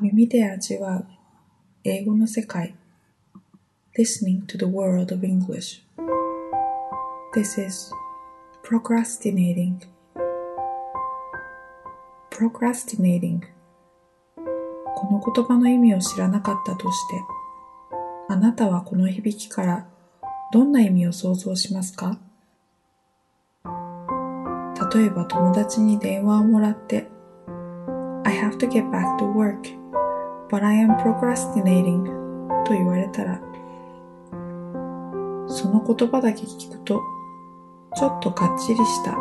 耳で味わう英語の世界 Listening to the world of English This is procrastinating procrastinating この言葉の意味を知らなかったとしてあなたはこの響きからどんな意味を想像しますか例えば友達に電話をもらって I have to get back to work, but I am procrastinating と言われたらその言葉だけ聞くとちょっとかっちりした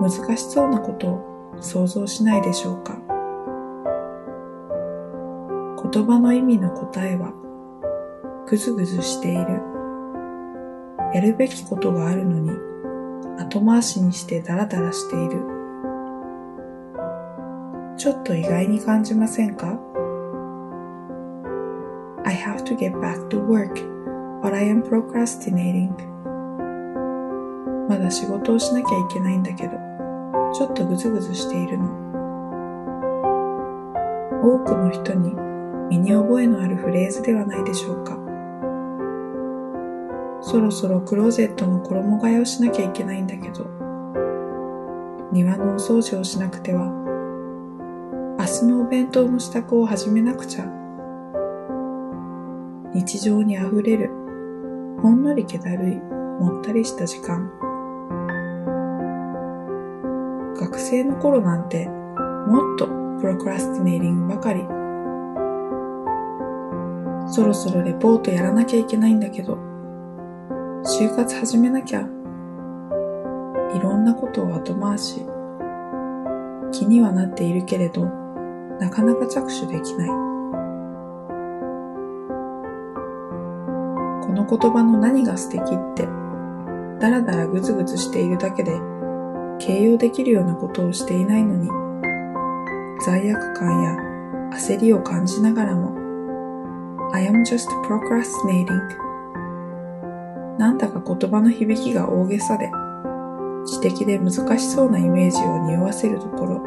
難しそうなことを想像しないでしょうか。言葉の意味の答えはぐずぐずしている。やるべきことがあるのに後回しにしてダラダラしている。ちょっと意外に感じませんか？Have to get back to work, but I am procrastinating. まだ仕事をしなきゃいけないんだけど、ちょっとぐずぐずしているの。多くの人に身に覚えのあるフレーズではないでしょうか。そろそろクローゼットの衣替えをしなきゃいけないんだけど、庭のお掃除をしなくては、明日のお弁当の支度を始めなくちゃ。日常にあふれる、ほんのり気だるい、もったりした時間。学生の頃なんて、もっとプロクラスティネーリングばかり。そろそろレポートやらなきゃいけないんだけど、就活始めなきゃ。いろんなことを後回し。気にはなっているけれど、なかなか着手できない。この言葉の何が素敵って、だらだらぐずぐずしているだけで、形容できるようなことをしていないのに、罪悪感や焦りを感じながらも、I am just procrastinating なんだか言葉の響きが大げさで、知的で難しそうなイメージを匂わせるところ、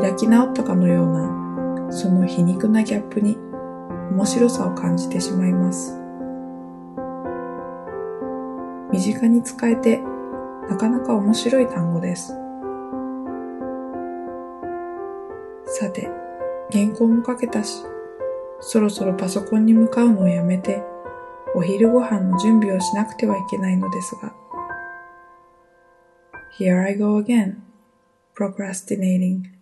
開き直ったかのような、その皮肉なギャップに面白さを感じてしまいます。身近に使えてなかなか面白い単語です。さて、原稿も書けたし、そろそろパソコンに向かうのをやめて、お昼ご飯の準備をしなくてはいけないのですが。Here I go again, procrastinating.